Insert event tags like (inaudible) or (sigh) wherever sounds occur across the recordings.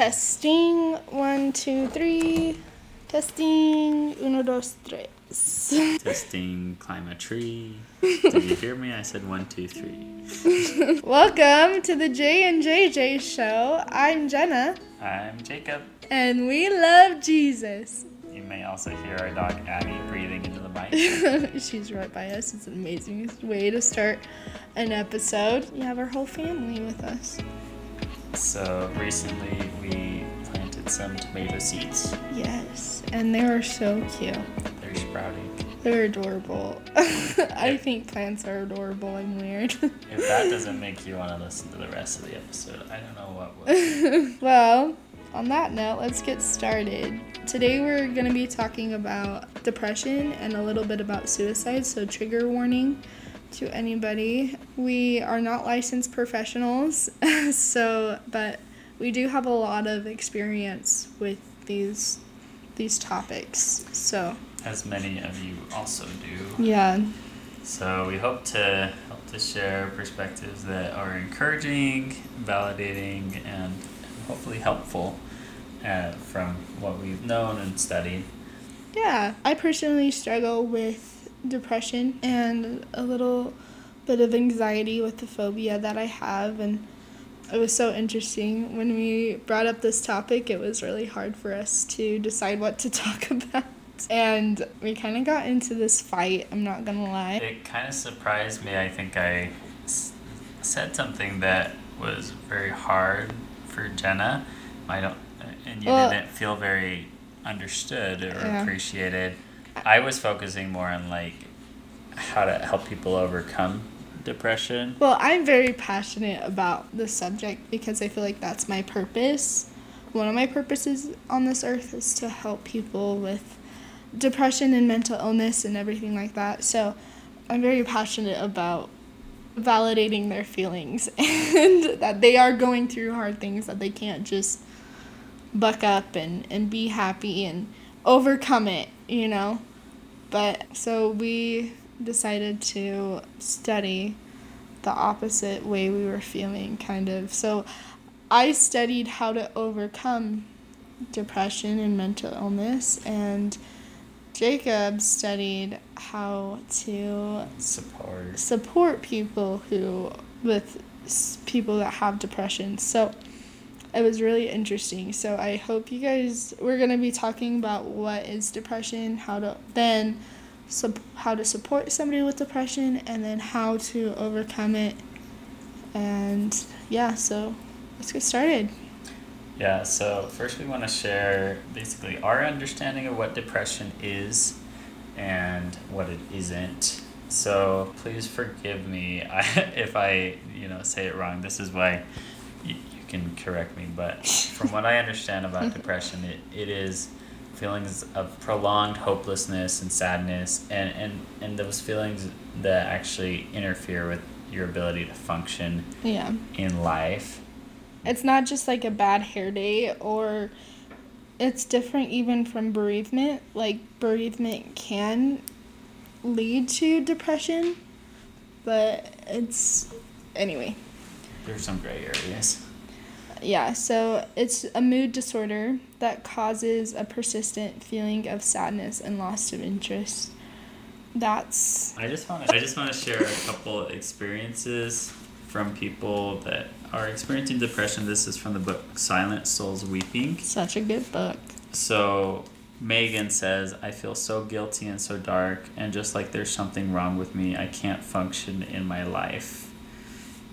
Testing. One, two, three. Testing. Uno, dos, tres. (laughs) Testing, climb a tree. (laughs) Did you hear me? I said one, two, three. (laughs) Welcome to the J and JJ show. I'm Jenna, I'm Jacob. and we love Jesus. You may also hear our dog Abby breathing into the mic. She's right by us. It's an amazing way to start an episode. You have our whole family with us. So recently we planted some tomato seeds. Yes, and they are so cute. They're sprouting. They're adorable. (laughs) I think plants are adorable. I'm weird. If that (laughs) doesn't make you want to listen to the rest of the episode, I don't know what will. (laughs) well, on that note, let's get started. Today we're going to be talking about depression and a little bit about suicide, so trigger warning to anybody. We are not licensed professionals, (laughs) so but we do have a lot of experience with these these topics. So, As many of you also do. yeah. So we hope to help to share perspectives that are encouraging, validating, and hopefully helpful uh, from what we've known and studied. Yeah, I personally struggle with depression and a little bit of anxiety with the phobia that I have. And it was so interesting when we brought up this topic, it was really hard for us to decide what to (laughs) talk about. And we kind of got into this fight, I'm not gonna lie. It kind of surprised me. I think I s- said something that was very hard for Jenna. I don't, and you Well- didn't feel very understood or Yeah. appreciated. I was focusing more on like how to help people overcome depression. Well, I'm very passionate about this subject because I feel like that's my purpose. One of my purposes on this earth is to help people with depression and mental illness and everything like that. So I'm very passionate about validating their feelings (laughs) and that they are going through hard things, that they can't just buck up and, and be happy and overcome it, you know? But so we decided to study the opposite way we were feeling, kind of. So I studied how to overcome depression and mental illness, and Jacob studied how to Support. support people who with people that have depression. So it was really interesting. So I hope you guys we're going to be talking about what is depression, how to then sup- how to support somebody with depression and then how to overcome it. And yeah, so let's get started. Yeah, so first we want to share basically our understanding of what depression is and what it isn't. So please forgive me (laughs) if I, you know, say it wrong. This is why can correct me. But from what I understand about (laughs) depression, it, it is feelings of prolonged hopelessness and sadness and, and, and those feelings that actually interfere with your ability to function Yeah. in life. It's not just like a bad hair day or it's different even from bereavement. Like bereavement can lead to depression, but it's anyway. There's some gray areas. Yeah, so it's a mood disorder that causes a persistent feeling of sadness and loss of interest. That's I just want to. I just want to share a couple experiences from people that are experiencing depression. This is from the book Silent Souls Weeping. such a good book. So Megan says, "I feel so guilty and so dark, and just like there's something wrong with me, I can't function in my life."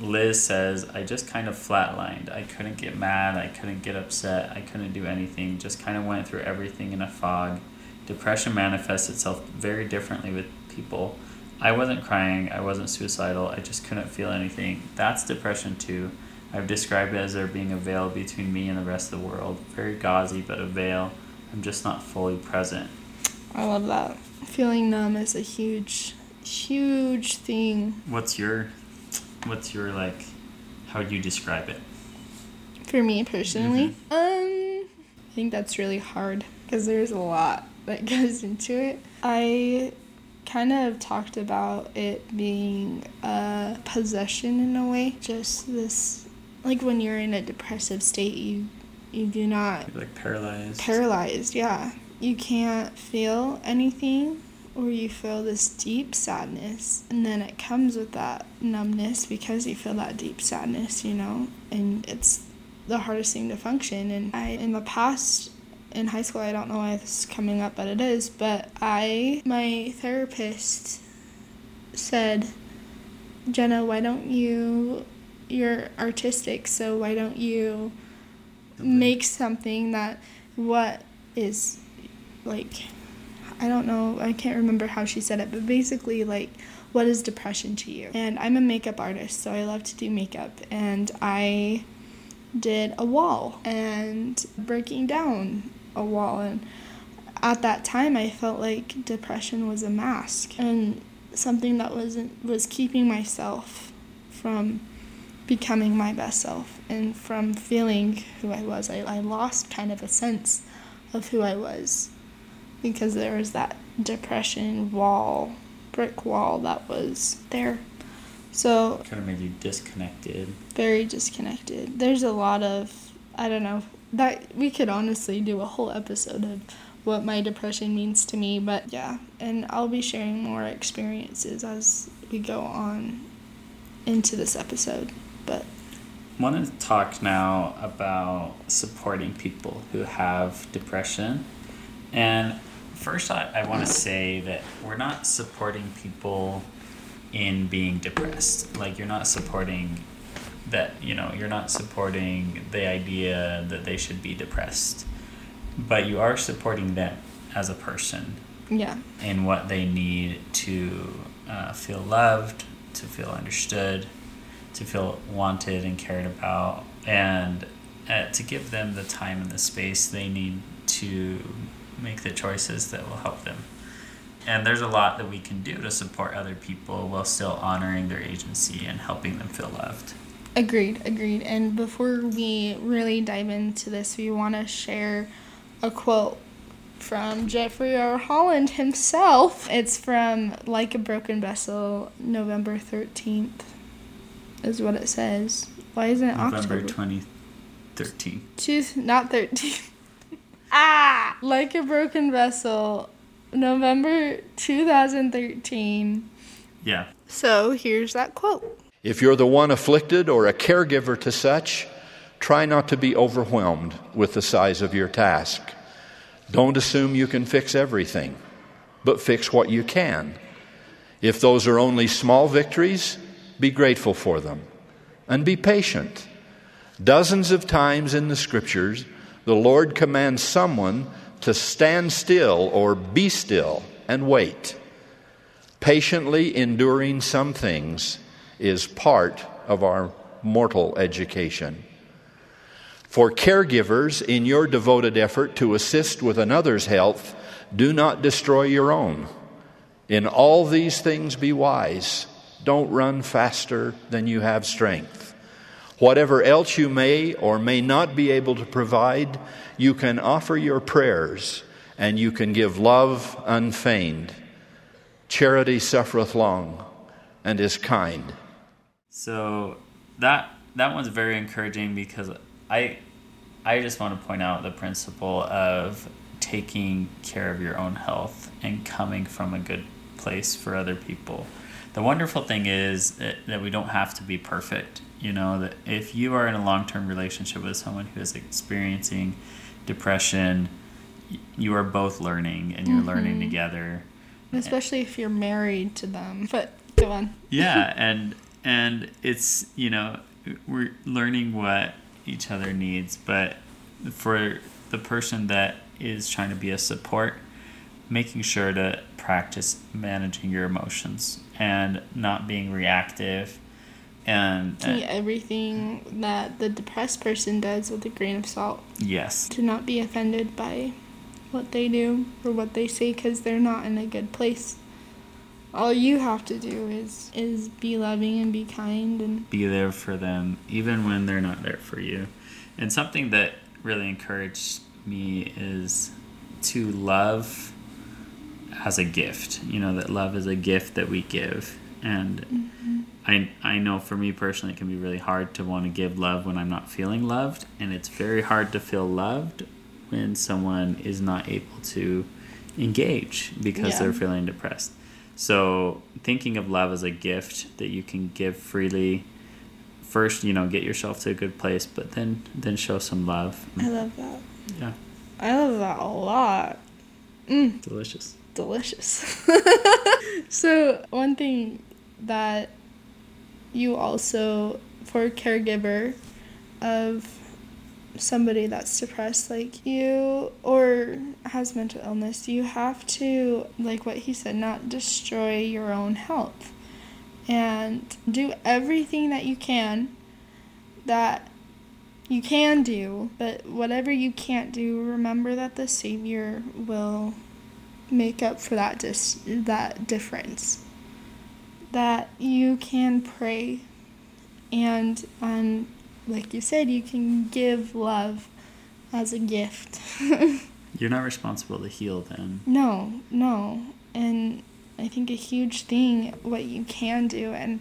Liz says, "I just kind of flatlined. I couldn't get mad. I couldn't get upset. I couldn't do anything. Just kind of went through everything in a fog. Depression manifests itself very differently with people. I wasn't crying. I wasn't suicidal. I just couldn't feel anything. That's depression too. I've described it as there being a veil between me and the rest of the world. Very gauzy, but a veil. I'm just not fully present. I love that. Feeling numb is a huge, huge thing What's your, what's your like, how would you describe it? for me personally. Um, I think that's really hard because there's a lot that (laughs) goes into it. I kind of talked about it being a possession in a way. Just this, like when you're in a depressive state, you You do not You're like paralyzed. paralyzed, yeah. You can't feel anything or you feel this deep sadness and then it comes with that numbness because you feel that deep sadness, you know, and it's the hardest thing to function. And I in the past in high school I don't know why this is coming up but it is, but I my therapist said, Jenna, why don't you you're artistic, so why don't you make something that what is like I don't know, I can't remember how she said it, but basically like what is depression to you? And I'm a makeup artist, so I love to do makeup and I did a wall and breaking down a wall and at that time I felt like depression was a mask and something that wasn't was keeping myself from becoming my best self and from feeling who I was. I, I lost kind of a sense of who I was because there was that depression wall, brick wall that was there. So, Kind of made you disconnected. very disconnected. There's a lot of, I don't know, that we could honestly do a whole episode of what my depression means to me, but yeah, and I'll be sharing more experiences as we go on into this episode. But I want to talk now about supporting people who have depression. And first, I, I want to say that we're not supporting people in being depressed. Like, you're not supporting that, you know, you're not supporting the idea that they should be depressed. But you are supporting them as a person yeah, in what they need to uh, feel loved, to feel understood, to feel wanted and cared about, and uh, to give them the time and the space they need to make the choices that will help them. And there's a lot that we can do to support other people while still honoring their agency and helping them feel loved. agreed, agreed. And before we really dive into this, we want to share a quote from Jeffrey R. Holland himself. It's from Like a Broken Vessel, November 13th, is what it says. Why isn't it November October? 2013. Two, not 13. (laughs) ah! Like a Broken Vessel, November 2013. Yeah. So here's that quote. If you're the one afflicted or a caregiver to such, try not to be overwhelmed with the size of your task. Don't assume you can fix everything, but fix what you can. If those are only small victories, be grateful for them and be patient. Dozens of times in the scriptures, the Lord commands someone to stand still or be still and wait. Patiently enduring some things is part of our mortal education. For caregivers, in your devoted effort to assist with another's health, do not destroy your own. In all these things, be wise. Don't run faster than you have strength. Whatever else you may or may not be able to provide, you can offer your prayers and you can give love unfeigned. Charity suffereth long and is kind. So that that one's very encouraging because I I just want to point out the principle of taking care of your own health and coming from a good place for other people. The wonderful thing is that, that we don't have to be perfect. You know that if you are in a long-term relationship with someone who is experiencing depression, you are both learning and you're learning mm-hmm. together. Especially if you're married to them. But go on. yeah (laughs) and and it's you know we're learning what each other needs but for the person that is trying to be a support making sure to practice managing your emotions and not being reactive and everything that the depressed person does with a grain of salt. yes To not be offended by what they do or what they say because they're not in a good place. All you have to do is is be loving and be kind and be there for them even when they're not there for you. And something that really encouraged me is to love as a gift. You know that love is a gift that we give, and mm-hmm. I, I know for me personally, it can be really hard to want to give love when I'm not feeling loved, and it's very hard to feel loved when someone is not able to engage because Yeah. they're feeling depressed. So, thinking of love as a gift that you can give freely, first, you know, get yourself to a good place, but then then show some love. I love that. Yeah, I love that a lot. Mm, delicious. delicious. (laughs) so, one thing that you also, for a caregiver of somebody that's depressed like you or has mental illness, you have to, like what he said, not destroy your own health and do everything that you can that you can do, but whatever you can't do, remember that the Savior will make up for that dis- that difference. That you can pray, and and like you said, you can give love as a gift. (laughs) You're not responsible to heal them. no, no, and I think a huge thing what you can do, and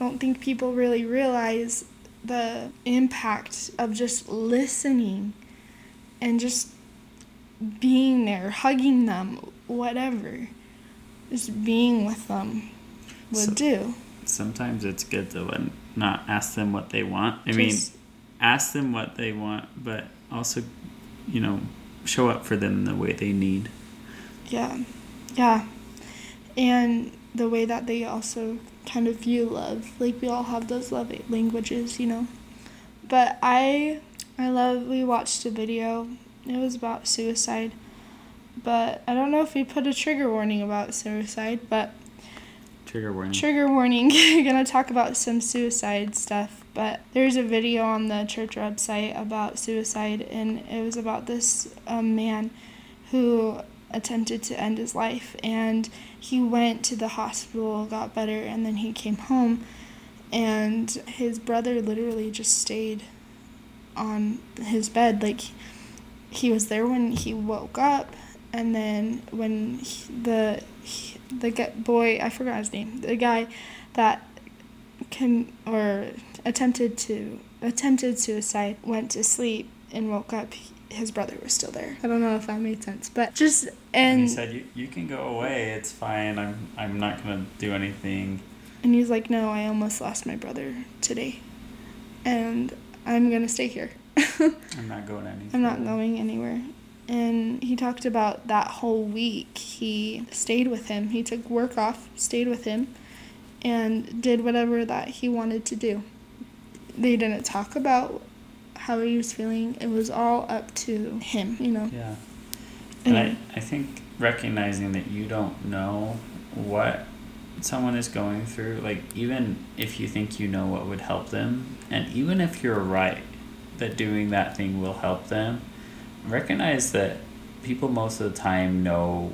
I don't think people really realize the impact of just listening and just being there, hugging them, whatever. Just being with them would So- do. Sometimes it's good to not ask them what they want. I mean, ask them what they want, but also, you know, show up for them the way they need. Yeah, yeah. And the way that they also kind of view love. Like we all have those love languages, you know. But I I love we watched a video. It was about suicide. But I don't know if we put a trigger warning about suicide, but Trigger warning. trigger warning (laughs) gonna talk about some suicide stuff but there's a video on the church website about suicide and it was about this um, man who attempted to end his life and he went to the hospital got better and then he came home and his brother literally just stayed on his bed like he was there when he woke up and then when he, the he, the gu- boy I forgot his name the guy that can or attempted to attempted suicide went to sleep and woke up his brother was still there I don't know if that made sense but just and and he said, "You you can go away. It's fine. I'm I'm not gonna do anything." and he's like no I almost lost my brother today and I'm gonna stay here (laughs) I'm not going anywhere. I'm not going anywhere. And he talked about that whole week. He stayed with him. He took work off, stayed with him, and did whatever that he wanted to do. They didn't talk about how he was feeling. It was all up to him, you know. Yeah. And And I, I think recognizing that you don't know what someone is going through, like even if you think you know what would help them, and even if you're right that doing that thing will help them, recognize that people most of the time know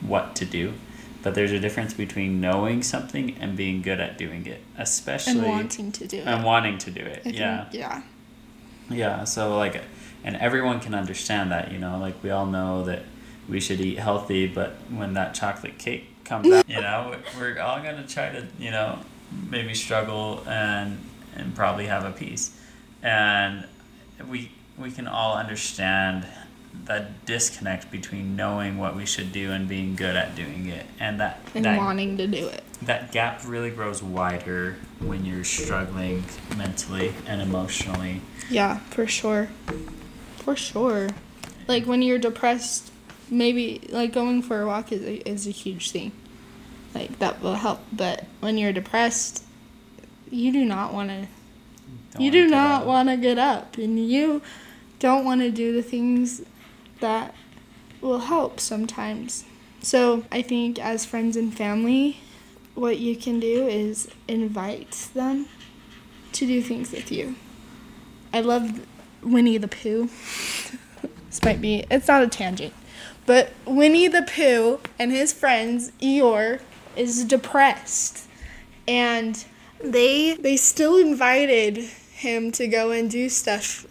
what to do. But there's a difference between knowing something and being good at doing it, especially and wanting to do it. and wanting to do it. Think- yeah. yeah. Yeah, so like, and everyone can understand that, you know, like we all know that we should eat healthy, but when that chocolate cake comes out, you know, (laughs) we're all gonna try to, you know, maybe struggle and and probably have a piece, and we we can all understand that disconnect between knowing what we should do and being good at doing it, and that And that wanting to do it. that gap really grows wider when you're struggling mentally and emotionally. Yeah, for sure. For sure. Like when you're depressed, maybe like going for a walk is a, is a huge thing. Like that will help. But when you're depressed, you do not want to. Don't You do not want to get up, and you don't want to do the things that will help sometimes. So I think as friends and family, what you can do is invite them to do things with you. I love Winnie the Pooh. (laughs) this might be, it's not a tangent, but Winnie the Pooh and his friends, Eeyore, is depressed. And they they still invited him to go and do stuff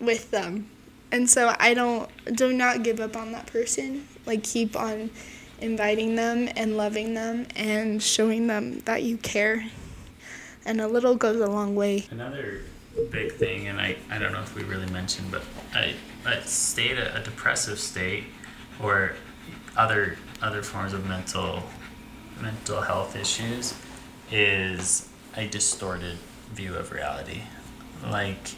with them. And so I don't do not give up on that person. Like keep on inviting them and loving them and showing them that you care and a little goes a long way. Another big thing, and I, I don't know if we really mentioned, but I, a state, a, a depressive state, or other other forms of mental mental health issues, is a distorted view of reality. Like,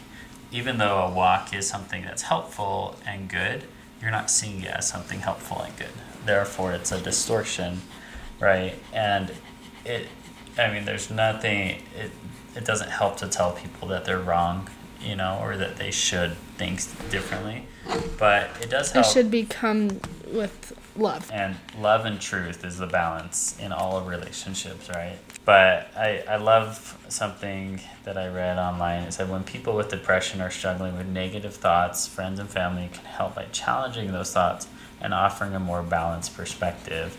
even though a walk is something that's helpful and good, you're not seeing it as something helpful and good. Therefore, it's a distortion, right? And it, I mean, there's nothing. It it doesn't help to tell people that they're wrong, you know, or that they should think differently. But it does help. It should become with love. And love and truth is the balance in all relationships, right? But I, I love something that I read online. It said when people with depression are struggling with negative thoughts, friends and family can help by challenging those thoughts and offering a more balanced perspective.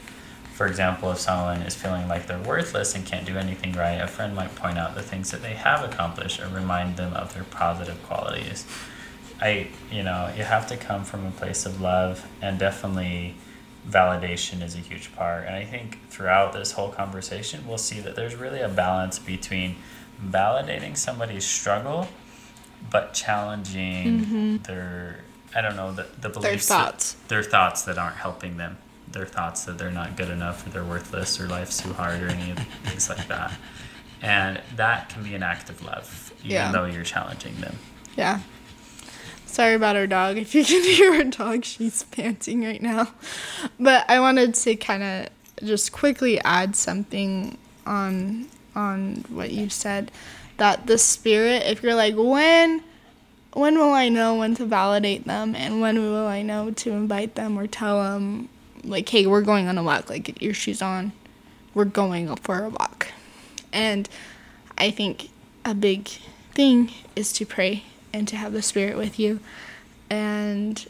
For example, if someone is feeling like they're worthless and can't do anything right, a friend might point out the things that they have accomplished or remind them of their positive qualities. I, you know, you have to come from a place of love and definitely validation is a huge part. And I think throughout this whole conversation, we'll see that there's really a balance between validating somebody's struggle, but challenging mm-hmm. their, I don't know, the, the beliefs, their thoughts, that, their thoughts that aren't helping them, their thoughts that they're not good enough or they're worthless or life's too hard or any of (laughs) things like that. And that can be an act of love, even yeah. though you're challenging them. Yeah. Sorry about our dog. (laughs) If you can hear our dog, she's panting right now. But I wanted to kind of just quickly add something on on what you said that the spirit if you're like when when will I know when to validate them? And when will I know to invite them or tell them like hey we're going on a walk like get your shoes on. We're going for a walk. And I think a big thing is to pray and to have the Spirit with you. And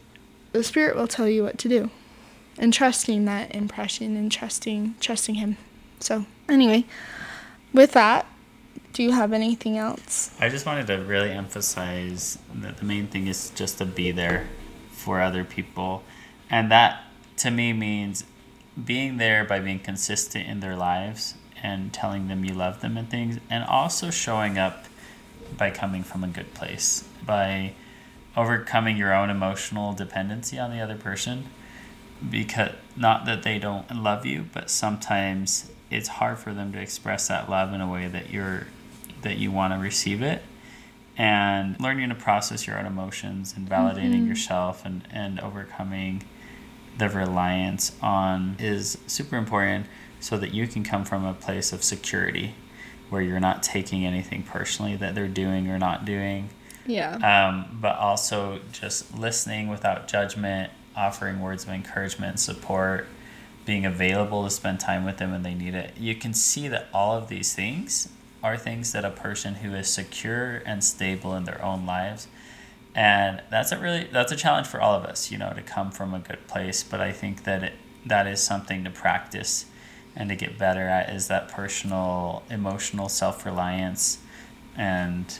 the Spirit will tell you what to do. And trusting that impression and trusting trusting him. So anyway, with that, do you have anything else? I just wanted to really emphasize that the main thing is just to be there for other people. And that to me means being there by being consistent in their lives and telling them you love them and things, and also showing up by coming from a good place by overcoming your own emotional dependency on the other person. Because not that they don't love you but sometimes it's hard for them to express that love in a way that you're that you want to receive it. And learning to process your own emotions and validating mm-hmm. yourself and, and overcoming the reliance on is super important so that you can come from a place of security where you're not taking anything personally that they're doing or not doing yeah. Um, but also just listening without judgment, offering words of encouragement and support, being available to spend time with them when they need it. You can see that all of these things are things that a person who is secure and stable in their own lives and that's a really that's a challenge for all of us you know to come from a good place but i think that it that is something to practice and to get better at is that personal emotional self-reliance and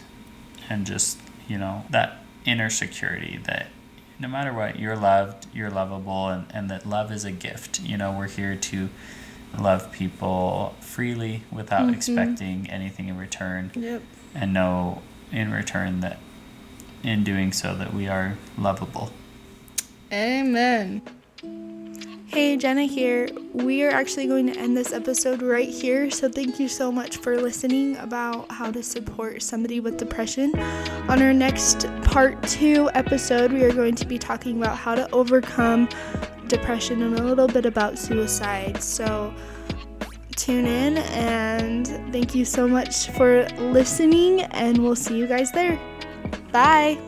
and just you know, that inner security that no matter what, you're loved, you're lovable, and, and that love is a gift. You know, we're here to love people freely without mm-hmm. expecting anything in return. Yep. And know in return that in doing so that we are lovable. Amen. Hey, Jenna here. We are actually going to end this episode right here. So, thank you so much for listening about how to support somebody with depression. On our next part two episode, we are going to be talking about how to overcome depression and a little bit about suicide. So, tune in and thank you so much for listening, and we'll see you guys there. Bye.